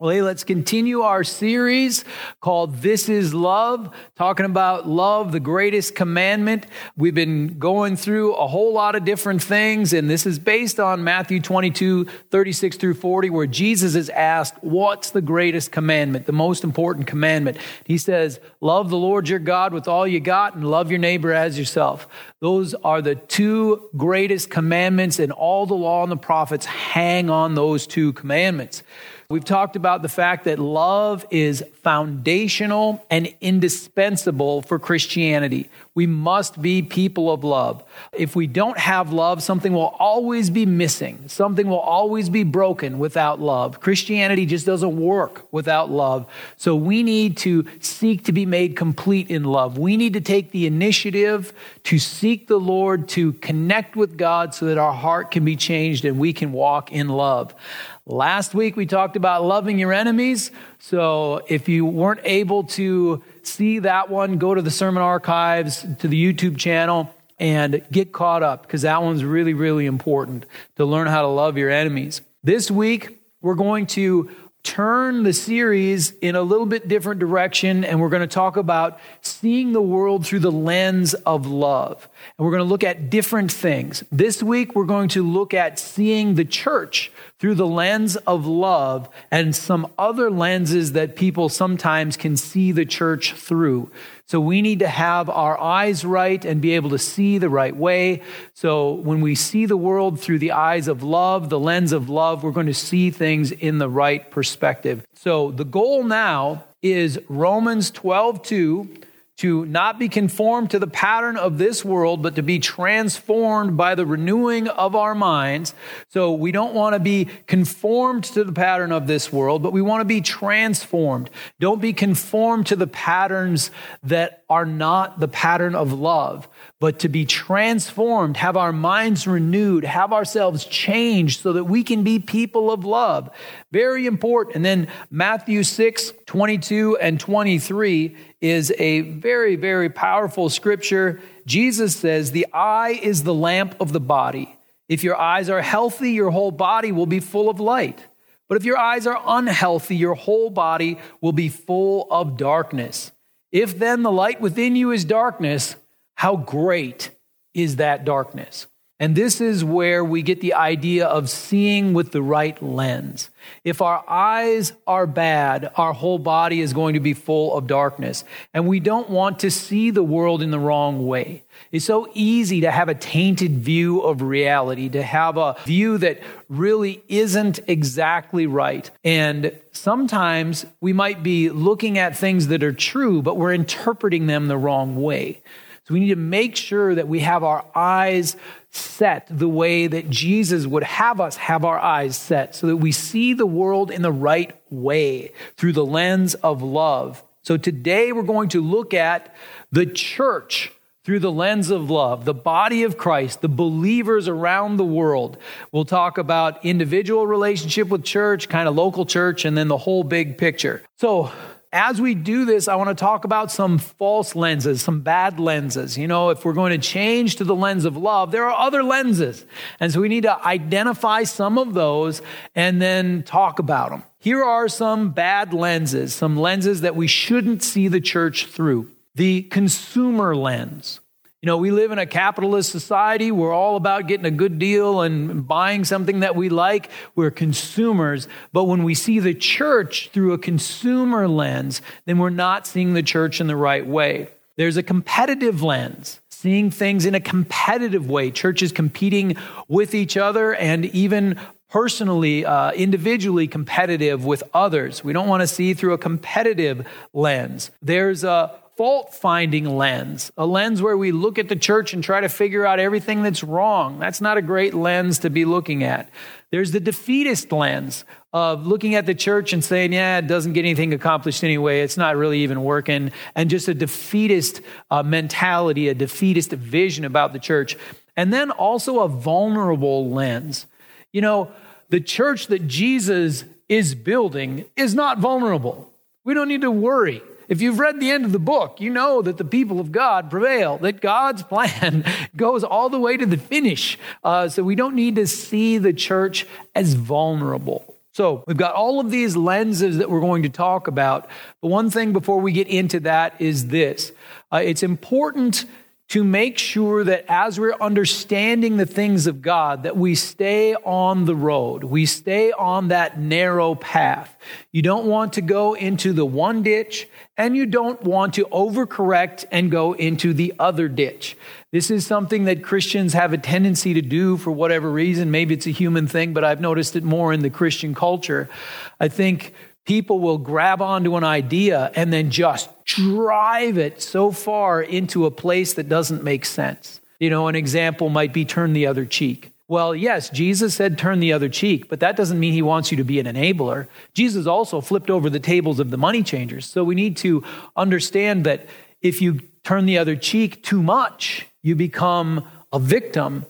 Well, hey, let's continue our series called This is Love, talking about love, the greatest commandment. We've been going through a whole lot of different things, and this is based on Matthew 22, 36 through 40, where Jesus is asked, What's the greatest commandment, the most important commandment? He says, Love the Lord your God with all you got, and love your neighbor as yourself. Those are the two greatest commandments, and all the law and the prophets hang on those two commandments. We've talked about the fact that love is foundational and indispensable for Christianity. We must be people of love. If we don't have love, something will always be missing. Something will always be broken without love. Christianity just doesn't work without love. So we need to seek to be made complete in love. We need to take the initiative to seek the Lord, to connect with God so that our heart can be changed and we can walk in love. Last week we talked about loving your enemies. So if you weren't able to see that one, go to the sermon archives, to the YouTube channel, and get caught up because that one's really, really important to learn how to love your enemies. This week, we're going to turn the series in a little bit different direction and we're going to talk about seeing the world through the lens of love. And we're going to look at different things. This week, we're going to look at seeing the church through the lens of love and some other lenses that people sometimes can see the church through. So we need to have our eyes right and be able to see the right way. So when we see the world through the eyes of love, the lens of love, we're going to see things in the right perspective. So the goal now is Romans 12 2 to not be conformed to the pattern of this world, but to be transformed by the renewing of our minds. So we don't want to be conformed to the pattern of this world, but we want to be transformed. Don't be conformed to the patterns that are not the pattern of love, but to be transformed, have our minds renewed, have ourselves changed so that we can be people of love. Very important. And then Matthew 6, 22 and 23 is a very, very powerful scripture. Jesus says, The eye is the lamp of the body. If your eyes are healthy, your whole body will be full of light. But if your eyes are unhealthy, your whole body will be full of darkness. If then the light within you is darkness, how great is that darkness? And this is where we get the idea of seeing with the right lens. If our eyes are bad, our whole body is going to be full of darkness. And we don't want to see the world in the wrong way. It's so easy to have a tainted view of reality, to have a view that really isn't exactly right. And sometimes we might be looking at things that are true, but we're interpreting them the wrong way. So we need to make sure that we have our eyes set the way that Jesus would have us have our eyes set so that we see the world in the right way through the lens of love. So today we're going to look at the church through the lens of love, the body of Christ, the believers around the world. We'll talk about individual relationship with church, kind of local church, and then the whole big picture. So as we do this, I want to talk about some false lenses, some bad lenses. You know, if we're going to change to the lens of love, there are other lenses. And so we need to identify some of those and then talk about them. Here are some bad lenses, some lenses that we shouldn't see the church through. The consumer lens. You know, we live in a capitalist society. We're all about getting a good deal and buying something that we like. We're consumers. But when we see the church through a consumer lens, then we're not seeing the church in the right way. There's a competitive lens, seeing things in a competitive way. Churches competing with each other and even personally, uh, individually competitive with others. We don't want to see through a competitive lens. There's a fault finding lens, a lens where we look at the church and try to figure out everything that's wrong. That's not a great lens to be looking at. There's the defeatist lens of looking at the church and saying, yeah, it doesn't get anything accomplished anyway. It's not really even working. And just a defeatist uh, mentality, a defeatist vision about the church. And then also a vulnerable lens. You know, the church that Jesus is building is not vulnerable. We don't need to worry. If you've read the end of the book, you know that the people of God prevail, that God's plan goes all the way to the finish. Uh, so we don't need to see the church as vulnerable. So we've got all of these lenses that we're going to talk about. The one thing before we get into that is this uh, it's important to make sure that as we're understanding the things of God, that we stay on the road. We stay on that narrow path. You don't want to go into the one ditch and you don't want to overcorrect and go into the other ditch. This is something that Christians have a tendency to do for whatever reason. Maybe it's a human thing, but I've noticed it more in the Christian culture. I think people will grab onto an idea and then just drive it so far into a place that doesn't make sense. You know, an example might be turn the other cheek. Well, yes, Jesus said turn the other cheek, but that doesn't mean he wants you to be an enabler. Jesus also flipped over the tables of the money changers. So we need to understand that if you turn the other cheek too much, you become a victim.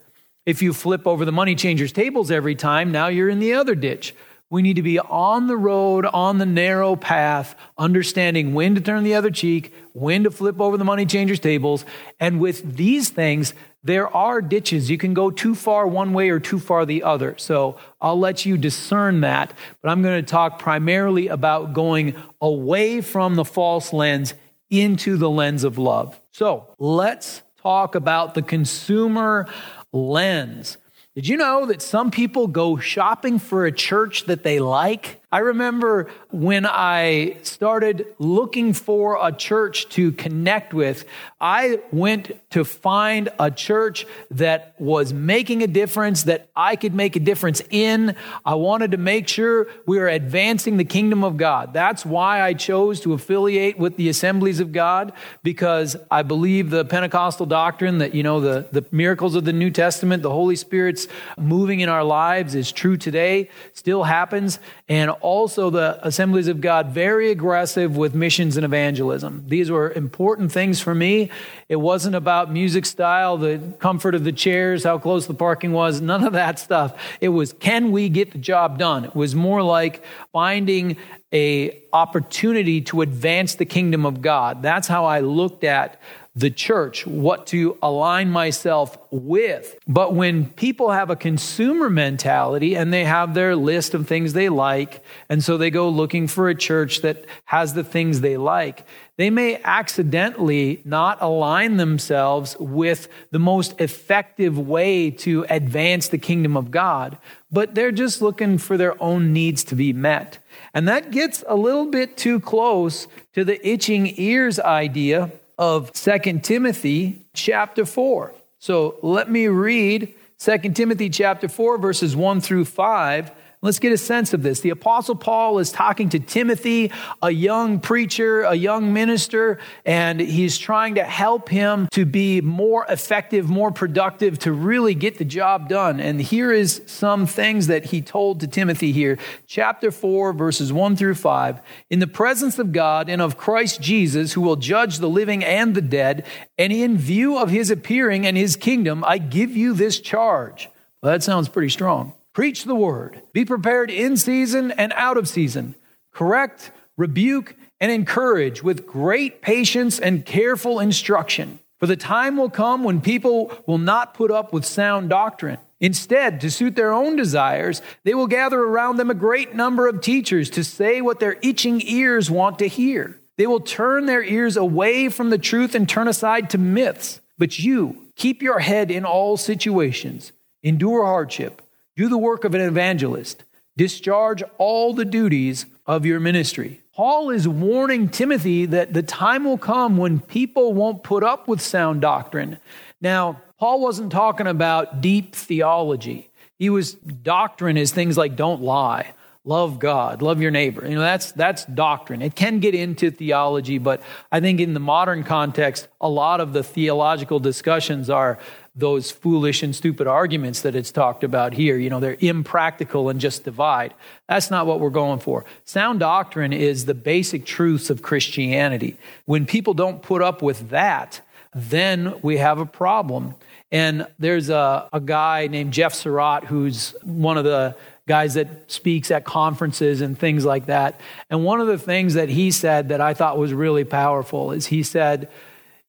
If you flip over the money changers' tables every time, now you're in the other ditch. We need to be on the road, on the narrow path, understanding when to turn the other cheek, when to flip over the money changers' tables. And with these things, there are ditches. You can go too far one way or too far the other. So I'll let you discern that. But I'm going to talk primarily about going away from the false lens into the lens of love. So let's talk about the consumer lens. Did you know that some people go shopping for a church that they like? I remember when I started looking for a church to connect with, I went to find a church that was making a difference, that I could make a difference in. I wanted to make sure we were advancing the kingdom of God. That's why I chose to affiliate with the Assemblies of God, because I believe the Pentecostal doctrine that, you know, the, the miracles of the New Testament, the Holy Spirit's moving in our lives is true today, still happens. And also the Assemblies of God very aggressive with missions and evangelism. These were important things for me. It wasn't about music style, the comfort of the chairs, how close the parking was, none of that stuff. It was can we get the job done? It was more like finding a opportunity to advance the kingdom of God. That's how I looked at the church, what to align myself with. But when people have a consumer mentality and they have their list of things they like, and so they go looking for a church that has the things they like, they may accidentally not align themselves with the most effective way to advance the kingdom of God, but they're just looking for their own needs to be met. And that gets a little bit too close to the itching ears idea of Second Timothy chapter 4. So let me read Second Timothy chapter 4, verses 1 through 5 Let's get a sense of this. The Apostle Paul is talking to Timothy, a young preacher, a young minister, and he's trying to help him to be more effective, more productive, to really get the job done. And here is some things that he told to Timothy here. Chapter 4, verses 1 through 5. In the presence of God and of Christ Jesus, who will judge the living and the dead, and in view of his appearing and his kingdom, I give you this charge. Well, that sounds pretty strong. Preach the word. Be prepared in season and out of season. Correct, rebuke, and encourage with great patience and careful instruction. For the time will come when people will not put up with sound doctrine. Instead, to suit their own desires, they will gather around them a great number of teachers to say what their itching ears want to hear. They will turn their ears away from the truth and turn aside to myths. But you, keep your head in all situations, endure hardship do the work of an evangelist. Discharge all the duties of your ministry. Paul is warning Timothy that the time will come when people won't put up with sound doctrine. Now, Paul wasn't talking about deep theology. He was doctrine is things like don't lie, love God, love your neighbor. You know, that's that's doctrine. It can get into theology, but I think in the modern context, a lot of the theological discussions are those foolish and stupid arguments that it's talked about here. You know, they're impractical and just divide. That's not what we're going for. Sound doctrine is the basic truths of Christianity. When people don't put up with that, then we have a problem. And there's a, a guy named Jeff Surratt who's one of the guys that speaks at conferences and things like that. And one of the things that he said that I thought was really powerful is he said,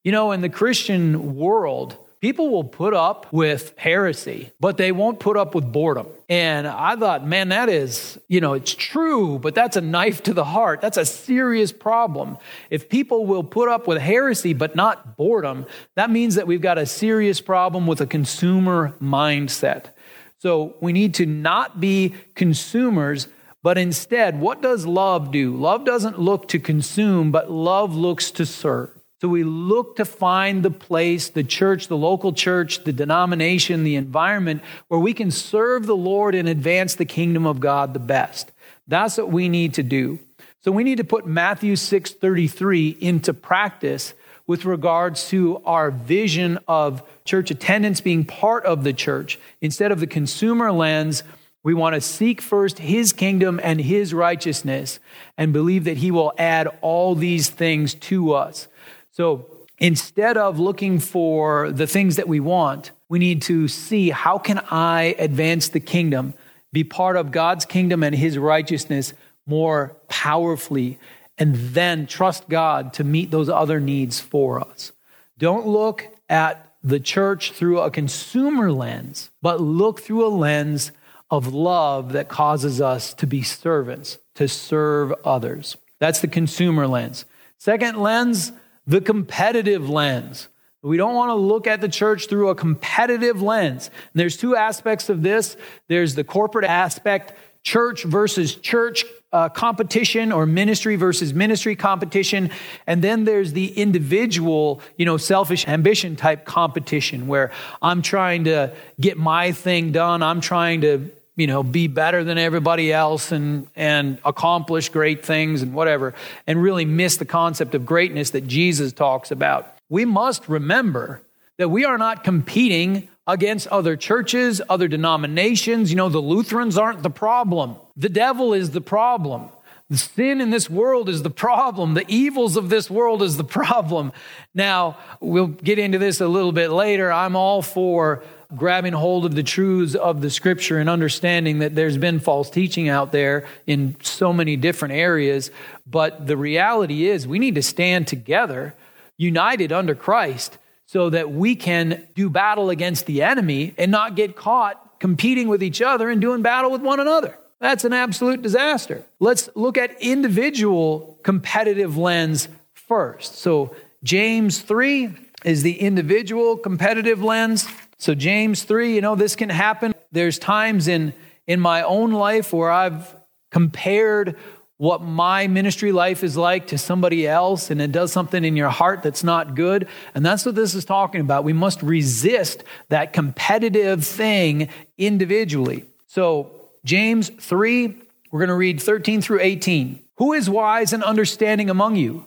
you know, in the Christian world, People will put up with heresy, but they won't put up with boredom. And I thought, man, that is, you know, it's true, but that's a knife to the heart. That's a serious problem. If people will put up with heresy, but not boredom, that means that we've got a serious problem with a consumer mindset. So we need to not be consumers, but instead, what does love do? Love doesn't look to consume, but love looks to serve. So we look to find the place, the church, the local church, the denomination, the environment where we can serve the Lord and advance the kingdom of God the best. That's what we need to do. So we need to put Matthew 6:33 into practice with regards to our vision of church attendance being part of the church. Instead of the consumer lens, we want to seek first his kingdom and his righteousness and believe that he will add all these things to us. So instead of looking for the things that we want, we need to see how can I advance the kingdom, be part of God's kingdom and his righteousness more powerfully, and then trust God to meet those other needs for us. Don't look at the church through a consumer lens, but look through a lens of love that causes us to be servants, to serve others. That's the consumer lens. Second lens, the competitive lens. We don't want to look at the church through a competitive lens. And there's two aspects of this there's the corporate aspect, church versus church uh, competition or ministry versus ministry competition. And then there's the individual, you know, selfish ambition type competition where I'm trying to get my thing done. I'm trying to you know, be better than everybody else and, and accomplish great things and whatever, and really miss the concept of greatness that Jesus talks about. We must remember that we are not competing against other churches, other denominations. You know, the Lutherans aren't the problem, the devil is the problem. The sin in this world is the problem. The evils of this world is the problem. Now, we'll get into this a little bit later. I'm all for grabbing hold of the truths of the scripture and understanding that there's been false teaching out there in so many different areas. But the reality is, we need to stand together, united under Christ, so that we can do battle against the enemy and not get caught competing with each other and doing battle with one another. That's an absolute disaster. Let's look at individual competitive lens first. So, James 3 is the individual competitive lens. So, James 3, you know, this can happen. There's times in, in my own life where I've compared what my ministry life is like to somebody else, and it does something in your heart that's not good. And that's what this is talking about. We must resist that competitive thing individually. So, James 3, we're going to read 13 through 18. Who is wise and understanding among you?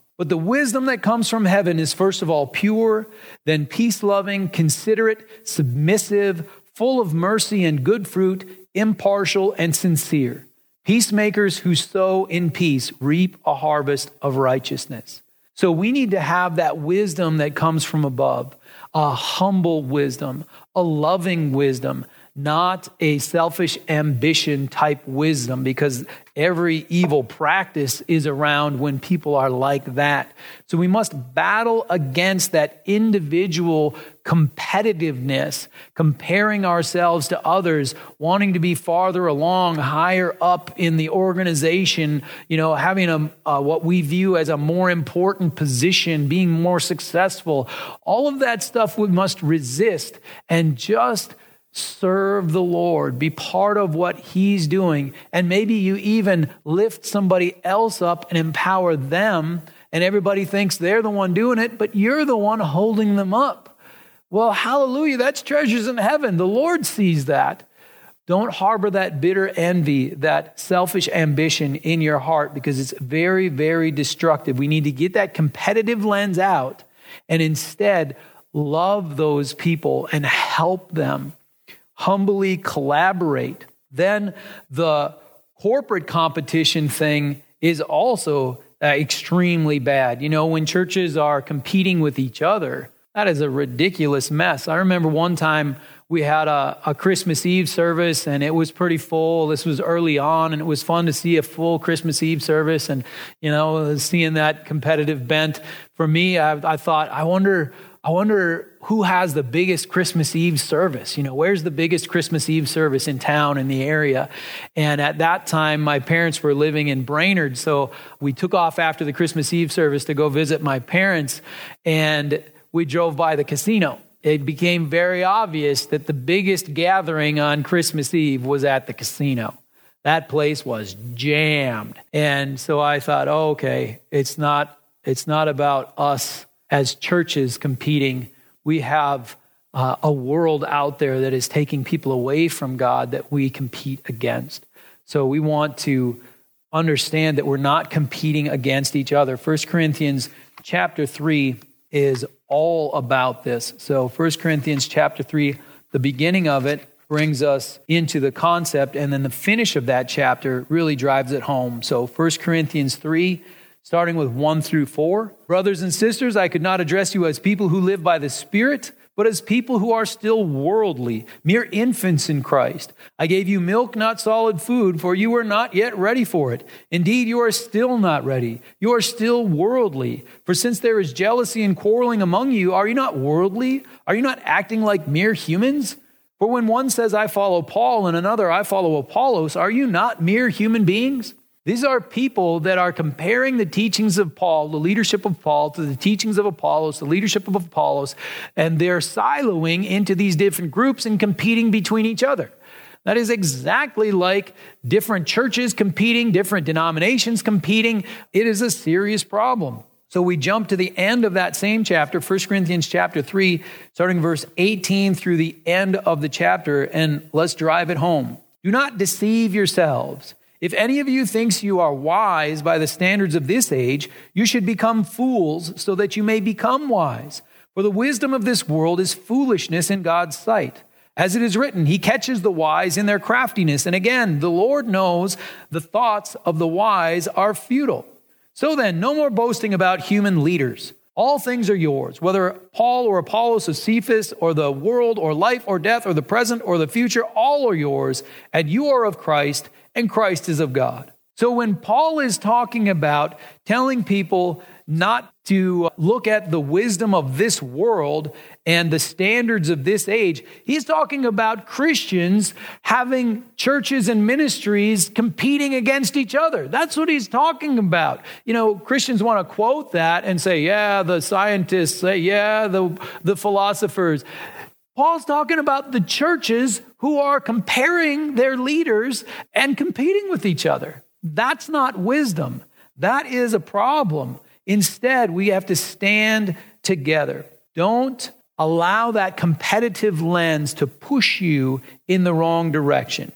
But the wisdom that comes from heaven is first of all pure, then peace loving, considerate, submissive, full of mercy and good fruit, impartial and sincere. Peacemakers who sow in peace reap a harvest of righteousness. So we need to have that wisdom that comes from above, a humble wisdom, a loving wisdom, not a selfish ambition type wisdom, because every evil practice is around when people are like that. So we must battle against that individual competitiveness, comparing ourselves to others, wanting to be farther along, higher up in the organization, you know, having a, uh, what we view as a more important position, being more successful. All of that stuff we must resist and just serve the Lord, be part of what He's doing. And maybe you even lift somebody else up and empower them, and everybody thinks they're the one doing it, but you're the one holding them up. Well, hallelujah, that's treasures in heaven. The Lord sees that. Don't harbor that bitter envy, that selfish ambition in your heart because it's very, very destructive. We need to get that competitive lens out and instead love those people and help them humbly collaborate then the corporate competition thing is also uh, extremely bad. You know, when churches are competing with each other, that is a ridiculous mess. I remember one time we had a, a, Christmas Eve service and it was pretty full. This was early on and it was fun to see a full Christmas Eve service and, you know, seeing that competitive bent. For me, I, I thought, I wonder, I wonder who has the biggest Christmas Eve service. You know, where's the biggest Christmas Eve service in town in the area? And at that time, my parents were living in Brainerd. So we took off after the Christmas Eve service to go visit my parents. And we drove by the casino. It became very obvious that the biggest gathering on Christmas Eve was at the casino. That place was jammed. And so I thought, oh, okay, it's not, it's not about us as churches competing, we have uh, a world out there that is taking people away from God that we compete against. So we want to understand that we're not competing against each other. 1 Corinthians chapter 3 is all about this. So 1 Corinthians chapter 3, the beginning of it brings us into the concept and then the finish of that chapter really drives it home. So 1 Corinthians 3 starting with 1 through 4. Brothers and sisters, I could not address you as people who live by the Spirit, but as people who are still worldly, mere infants in Christ. I gave you milk, not solid food, for you were not yet ready for it. Indeed, you are still not ready. You are still worldly. For since there is jealousy and quarreling among you, are you not worldly? Are you not acting like mere humans? For when one says, I follow Paul, and another, I follow Apollos, are you not mere human beings? These are people that are comparing the teachings of Paul, the leadership of Paul, to the teachings of Apollos, the leadership of Apollos, and they're siloing into these different groups and competing between each other. That is exactly like different churches competing, different denominations competing. It is a serious problem. So we jump to the end of that same chapter, 1 Corinthians chapter 3, starting verse 18 through the end of the chapter, and let's drive it home. Do not deceive yourselves. If any of you thinks you are wise by the standards of this age, you should become fools so that you may become wise. For the wisdom of this world is foolishness in God's sight. As it is written, He catches the wise in their craftiness. And again, the Lord knows the thoughts of the wise are futile. So then, no more boasting about human leaders. All things are yours, whether Paul or Apollos or Cephas or the world or life or death or the present or the future, all are yours, and you are of Christ and Christ is of God. So when Paul is talking about telling people not to look at the wisdom of this world and the standards of this age, he's talking about Christians having churches and ministries competing against each other. That's what he's talking about. You know, Christians want to quote that and say, yeah, the scientists, say, yeah, the, the philosophers. Paul's talking about the churches who are comparing their leaders and competing with each other. That's not wisdom. That is a problem. Instead, we have to stand together. Don't allow that competitive lens to push you in the wrong direction.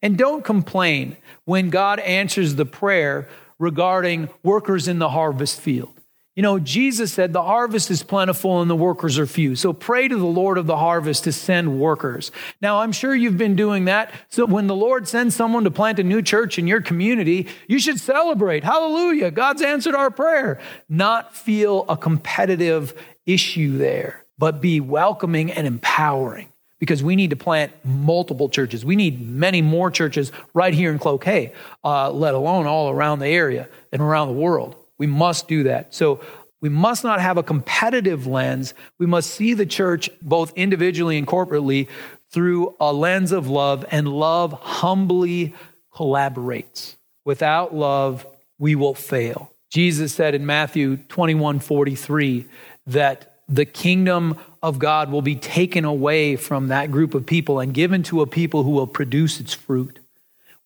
And don't complain when God answers the prayer regarding workers in the harvest field. You know, Jesus said the harvest is plentiful and the workers are few. So pray to the Lord of the harvest to send workers. Now, I'm sure you've been doing that. So when the Lord sends someone to plant a new church in your community, you should celebrate. Hallelujah. God's answered our prayer. Not feel a competitive issue there, but be welcoming and empowering because we need to plant multiple churches. We need many more churches right here in Cloquet, uh, let alone all around the area and around the world. We must do that. So we must not have a competitive lens. We must see the church both individually and corporately through a lens of love, and love humbly collaborates. Without love, we will fail. Jesus said in Matthew 21 43 that the kingdom of God will be taken away from that group of people and given to a people who will produce its fruit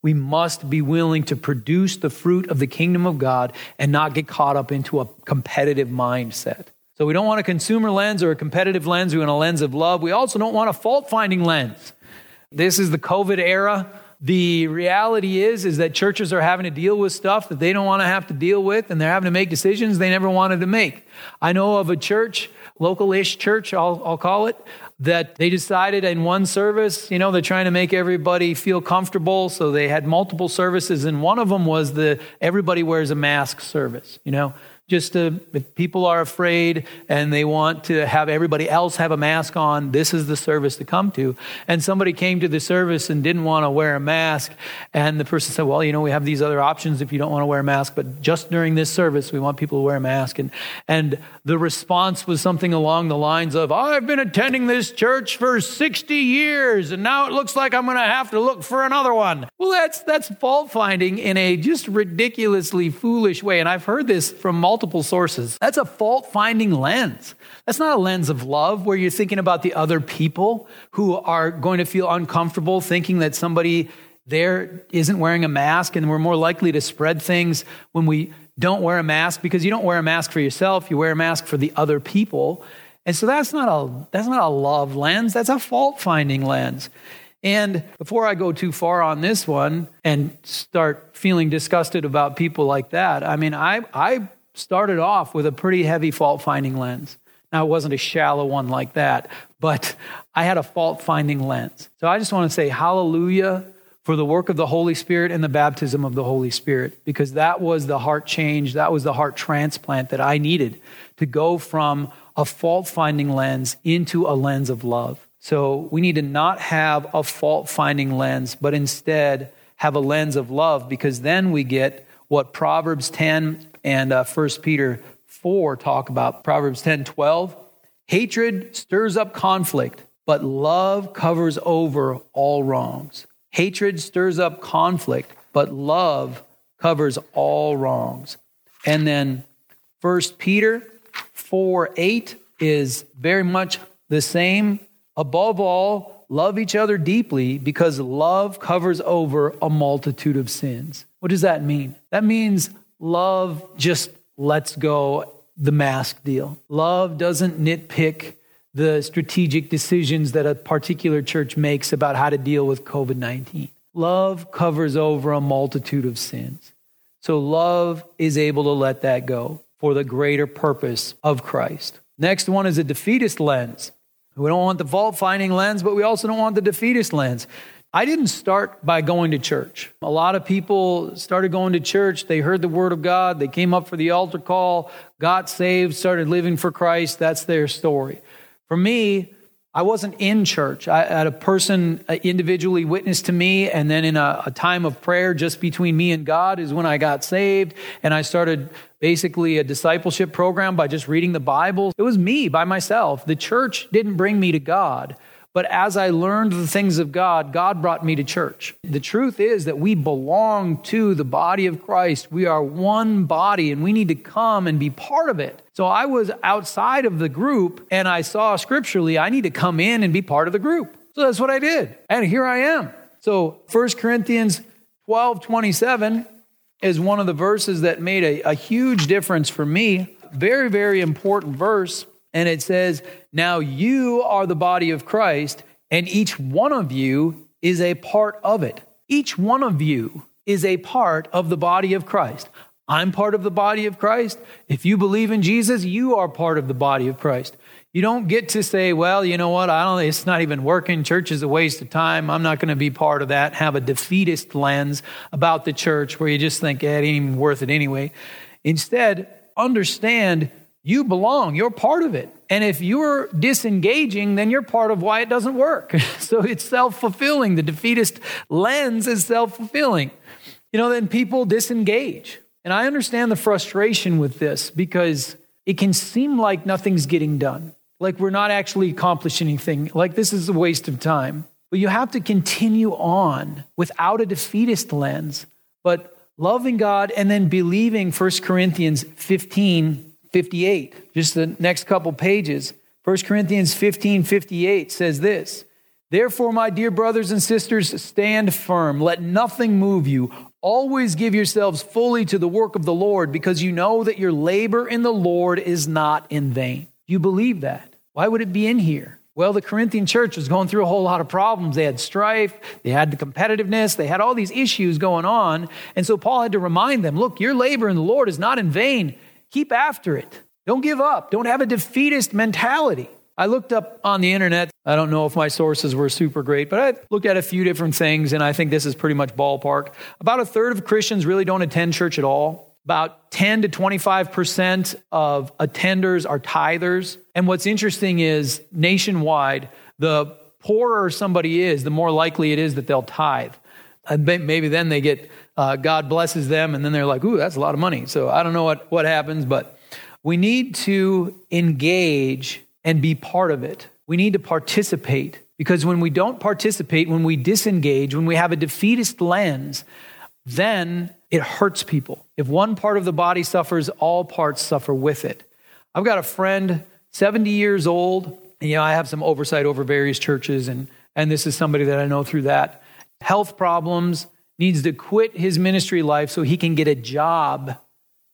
we must be willing to produce the fruit of the kingdom of God and not get caught up into a competitive mindset. So we don't want a consumer lens or a competitive lens. We want a lens of love. We also don't want a fault finding lens. This is the COVID era. the reality is is that churches are having to deal with stuff that they don't want to have to deal with and they're having to make decisions they never wanted to make i know of a church local-ish church I'll, I'll call it that they decided in one service you know they're trying to make everybody feel comfortable. So they had multiple services and one of them was the everybody wears a mask service you know just to, if people are afraid and they want to have everybody else have a mask on, this is the service to come to. And somebody came to the service and didn't want to wear a mask. And the person said, Well, you know, we have these other options if you don't want to wear a mask, but just during this service, we want people to wear a mask. And, and the response was something along the lines of, I've been attending this church for 60 years, and now it looks like I'm going to have to look for another one. Well, that's, that's fault finding in a just ridiculously foolish way. And I've heard this from multiple multiple sources. That's a fault finding lens. That's not a lens of love where you're thinking about the other people who are going to feel uncomfortable thinking that somebody there isn't wearing a mask and we're more likely to spread things when we don't wear a mask because you don't wear a mask for yourself, you wear a mask for the other people. And so that's not a that's not a love lens, that's a fault finding lens. And before I go too far on this one and start feeling disgusted about people like that, I mean, I, I started off with a pretty heavy fault finding lens. Now, it wasn't a shallow one like that, but I had a fault finding lens. So I just want to say hallelujah for the work of the Holy Spirit and the baptism of the Holy Spirit, because that was the heart change, that was the heart transplant that I needed to go from a fault finding lens into a lens of love. So we need to not have a fault finding lens, but instead have a lens of love, because then we get what Proverbs 10 and uh, 1 Peter 4 talk about. Proverbs 10 12. Hatred stirs up conflict, but love covers over all wrongs. Hatred stirs up conflict, but love covers all wrongs. And then 1 Peter 4 8 is very much the same. Above all, love each other deeply because love covers over a multitude of sins. What does that mean? That means Love just lets go the mask deal. Love doesn't nitpick the strategic decisions that a particular church makes about how to deal with COVID 19. Love covers over a multitude of sins. So love is able to let that go for the greater purpose of Christ. Next one is a defeatist lens. We don't want the fault finding lens, but we also don't want the defeatist lens. I didn't start by going to church. A lot of people started going to church. They heard the word of God. They came up for the altar call, got saved, started living for Christ. That's their story. For me, I wasn't in church. I had a person uh, individually witness to me, and then in a, a, time of prayer just between me and God is when I got saved, and I started basically a discipleship program by just reading the Bible. It was me by myself. The church didn't bring me to God. But as I learned the things of God, God brought me to church. The truth is that we belong to the body of Christ. We are one body and we need to come and be part of it. So I was outside of the group and I saw scripturally, I need to come in and be part of the group. So that's what I did. And here I am. So 1 Corinthians 12 27 is one of the verses that made a, a huge difference for me. Very, very important verse and it says, Now you are the body of Christ, and each one of you is a part of it. Each one of you is a part of the body of Christ. I'm part of the body of Christ. If you believe in Jesus, you are part of the body of Christ. You don't get to say, well, you know what? I don't, it's not even working. Church is a waste of time. I'm not going to be part of that. Have a defeatist lens about the church where you just think, eh, it ain't even worth it anyway. Instead, understand you belong, you're part of it. And if you're disengaging, then you're part of why it doesn't work. so it's self fulfilling. The defeatist lens is self fulfilling. You know, then people disengage. And I understand the frustration with this because it can seem like nothing's getting done, like we're not actually accomplishing anything, like this is a waste of time. But you have to continue on without a defeatist lens, but loving God and then believing 1 Corinthians 15 58, just the next couple pages. 1 Corinthians 15 58 says this Therefore, my dear brothers and sisters, stand firm. Let nothing move you. Always give yourselves fully to the work of the Lord, because you know that your labor in the Lord is not in vain. You believe that. Why would it be in here? Well, the Corinthian church was going through a whole lot of problems. They had strife, they had the competitiveness, they had all these issues going on. And so Paul had to remind them look, your labor in the Lord is not in vain. Keep after it. Don't give up. Don't have a defeatist mentality. I looked up on the internet. I don't know if my sources were super great, but I looked at a few different things, and I think this is pretty much ballpark. About a third of Christians really don't attend church at all. About 10 to 25% of attenders are tithers. And what's interesting is nationwide, the poorer somebody is, the more likely it is that they'll tithe. Maybe then they get, uh, God blesses them, and then they're like, ooh, that's a lot of money. So I don't know what, what happens, but we need to engage and be part of it. We need to participate because when we don't participate, when we disengage, when we have a defeatist lens, then it hurts people. If one part of the body suffers, all parts suffer with it. I've got a friend, 70 years old, and you know, I have some oversight over various churches, and, and this is somebody that I know through that. Health problems, needs to quit his ministry life so he can get a job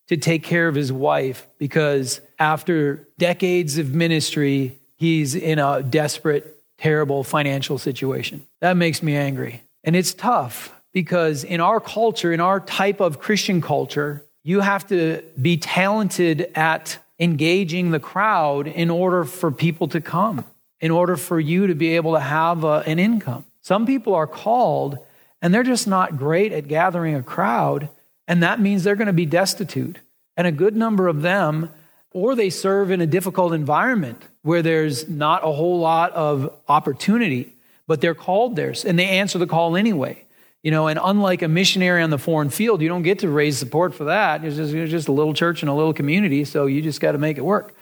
to take care of his wife because after decades of ministry, he's in a desperate, terrible financial situation. That makes me angry. And it's tough because in our culture, in our type of Christian culture, you have to be talented at engaging the crowd in order for people to come, in order for you to be able to have a, an income. Some people are called and they're just not great at gathering a crowd, and that means they're going to be destitute. And a good number of them, or they serve in a difficult environment where there's not a whole lot of opportunity, but they're called there and they answer the call anyway. You know, and unlike a missionary on the foreign field, you don't get to raise support for that. It's just, it's just a little church and a little community, so you just got to make it work.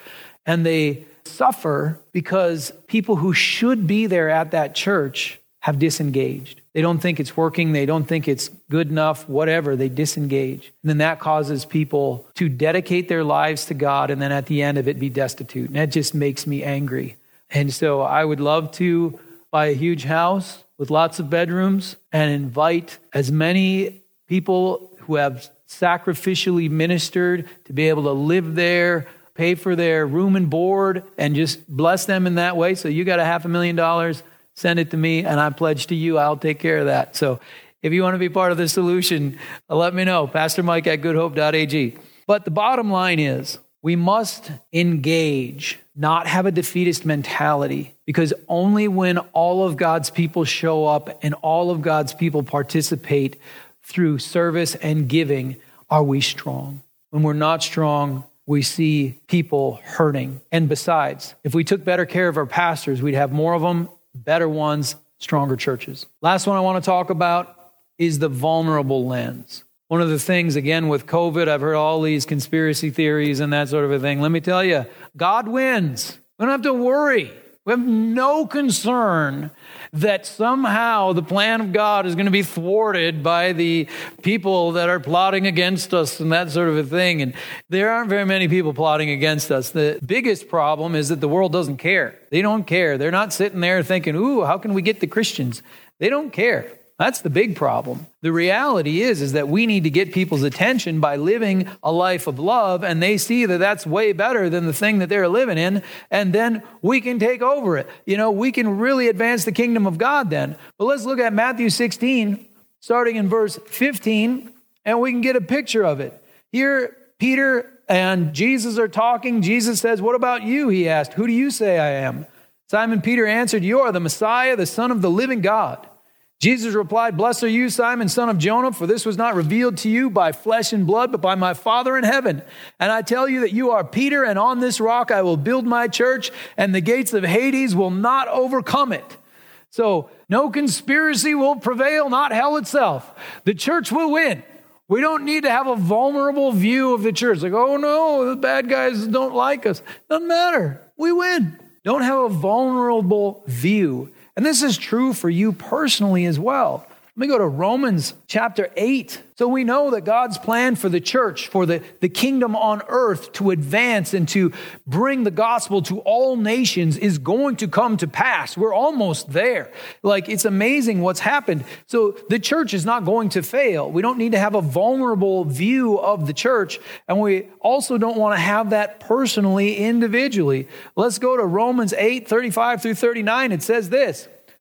And they suffer because people who should be there at that church have disengaged. They don't think it's working, they don't think it's good enough, whatever, they disengage. And then that causes people to dedicate their lives to God and then at the end of it be destitute. And that just makes me angry. And so I would love to buy a huge house with lots of bedrooms and invite as many people who have sacrificially ministered to be able to live there, pay for their room and board, and just bless them in that way. So you got a half a million dollars, send it to me, and I pledge to you I'll take care of that. So if you want to be part of the solution, uh, let me know. Pastor Mike at goodhope.ag. But the bottom line is we must engage, not have a defeatist mentality, because only when all of God's people show up and all of God's people participate through service and giving are we strong. When we're not strong, we see people hurting. And besides, if we took better care of our pastors, we'd have more of them, better ones, stronger churches. Last one I want to talk about is the vulnerable lens. One of the things, again, with COVID, I've heard all these conspiracy theories and that sort of a thing. Let me tell you, God wins. We don't have to worry. We have no concern that somehow the plan of God is going to be thwarted by the people that are plotting against us and that sort of a thing. And there aren't very many people plotting against us. The biggest problem is that the world doesn't care. They don't care. They're not sitting there thinking, ooh, how can we get the Christians? They don't care. That's the big problem. The reality is is that we need to get people's attention by living a life of love and they see that that's way better than the thing that they're living in and then we can take over it. You know, we can really advance the kingdom of God then. But let's look at Matthew 16 starting in verse 15 and we can get a picture of it. Here Peter and Jesus are talking. Jesus says, "What about you?" he asked. "Who do you say I am?" Simon Peter answered, "You are the Messiah, the Son of the living God." Jesus replied, Blessed are you, Simon, son of Jonah, for this was not revealed to you by flesh and blood, but by my Father in heaven. And I tell you that you are Peter, and on this rock I will build my church, and the gates of Hades will not overcome it. So, no conspiracy will prevail, not hell itself. The church will win. We don't need to have a vulnerable view of the church. Like, oh no, the bad guys don't like us. Doesn't matter. We win. Don't have a vulnerable view and this is true for you personally as well. Let me go to Romans chapter 8. So we know that God's plan for the church, for the, the kingdom on earth to advance and to bring the gospel to all nations is going to come to pass. We're almost there. Like it's amazing what's happened. So the church is not going to fail. We don't need to have a vulnerable view of the church. And we also don't want to have that personally, individually. Let's go to Romans 8, 35 through 39. It says this.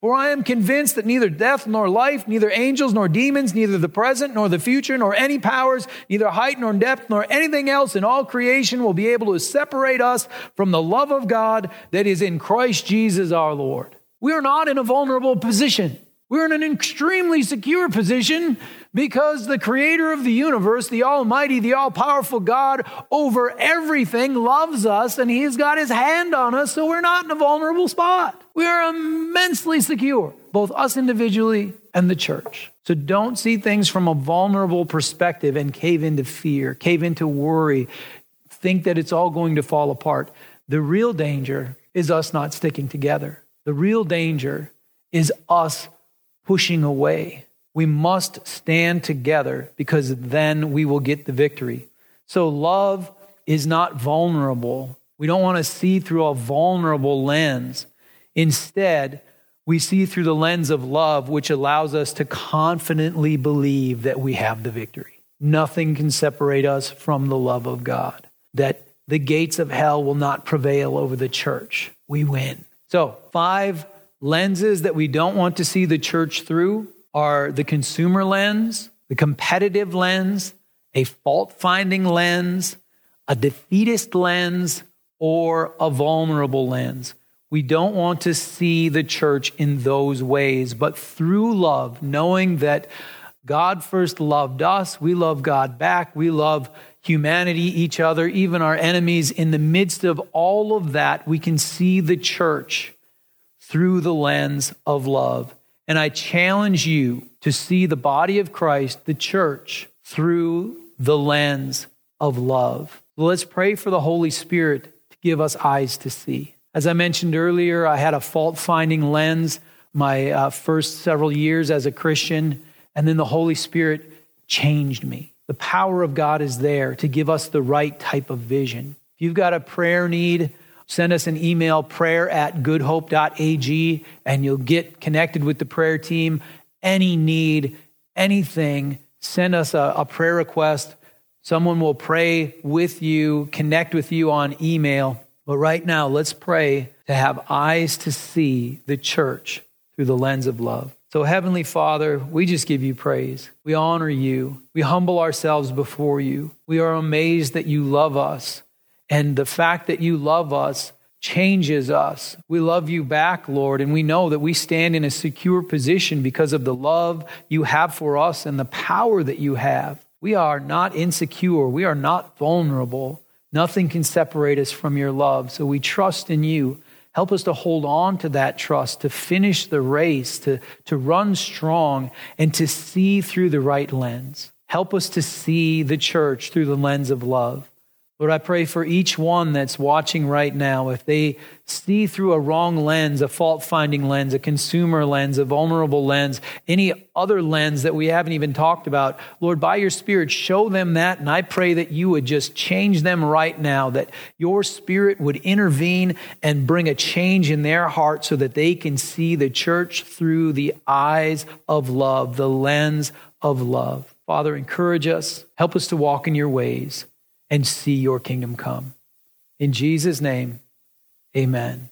For I am convinced that neither death nor life, neither angels nor demons, neither the present nor the future, nor any powers, neither height nor depth, nor anything else in all creation will be able to separate us from the love of God that is in Christ Jesus our Lord. We are not in a vulnerable position. We're in an extremely secure position because the creator of the universe, the almighty, the all powerful God over everything loves us and he's got his hand on us, so we're not in a vulnerable spot. We are immensely secure, both us individually and the church. So don't see things from a vulnerable perspective and cave into fear, cave into worry, think that it's all going to fall apart. The real danger is us not sticking together. The real danger is us pushing away. We must stand together because then we will get the victory. So, love is not vulnerable. We don't want to see through a vulnerable lens. Instead, we see through the lens of love, which allows us to confidently believe that we have the victory. Nothing can separate us from the love of God, that the gates of hell will not prevail over the church. We win. So, five lenses that we don't want to see the church through are the consumer lens, the competitive lens, a fault finding lens, a defeatist lens, or a vulnerable lens. We don't want to see the church in those ways, but through love, knowing that God first loved us, we love God back, we love humanity, each other, even our enemies. In the midst of all of that, we can see the church through the lens of love. And I challenge you to see the body of Christ, the church, through the lens of love. Let's pray for the Holy Spirit to give us eyes to see. As I mentioned earlier, I had a fault finding lens my uh, first several years as a Christian, and then the Holy Spirit changed me. The power of God is there to give us the right type of vision. If you've got a prayer need, send us an email, prayer at goodhope.ag, and you'll get connected with the prayer team. Any need, anything, send us a, a prayer request. Someone will pray with you, connect with you on email. But right now, let's pray to have eyes to see the church through the lens of love. So, Heavenly Father, we just give you praise. We honor you. We humble ourselves before you. We are amazed that you love us. And the fact that you love us changes us. We love you back, Lord, and we know that we stand in a secure position because of the love you have for us and the power that you have. We are not insecure. We are not vulnerable. Nothing can separate us from your love. So we trust in you. Help us to hold on to that trust, to finish the race, to, to run strong, and to see through the right lens. Help us to see the church through the lens of love. Lord, I pray for each one that's watching right now, if they see through a wrong lens, a fault finding lens, a consumer lens, a vulnerable lens, any other lens that we haven't even talked about, Lord, by your Spirit, show them that. And I pray that you would just change them right now, that your Spirit would intervene and bring a change in their heart so that they can see the church through the eyes of love, the lens of love. Father, encourage us, help us to walk in your ways and see your kingdom come. In Jesus' name, amen.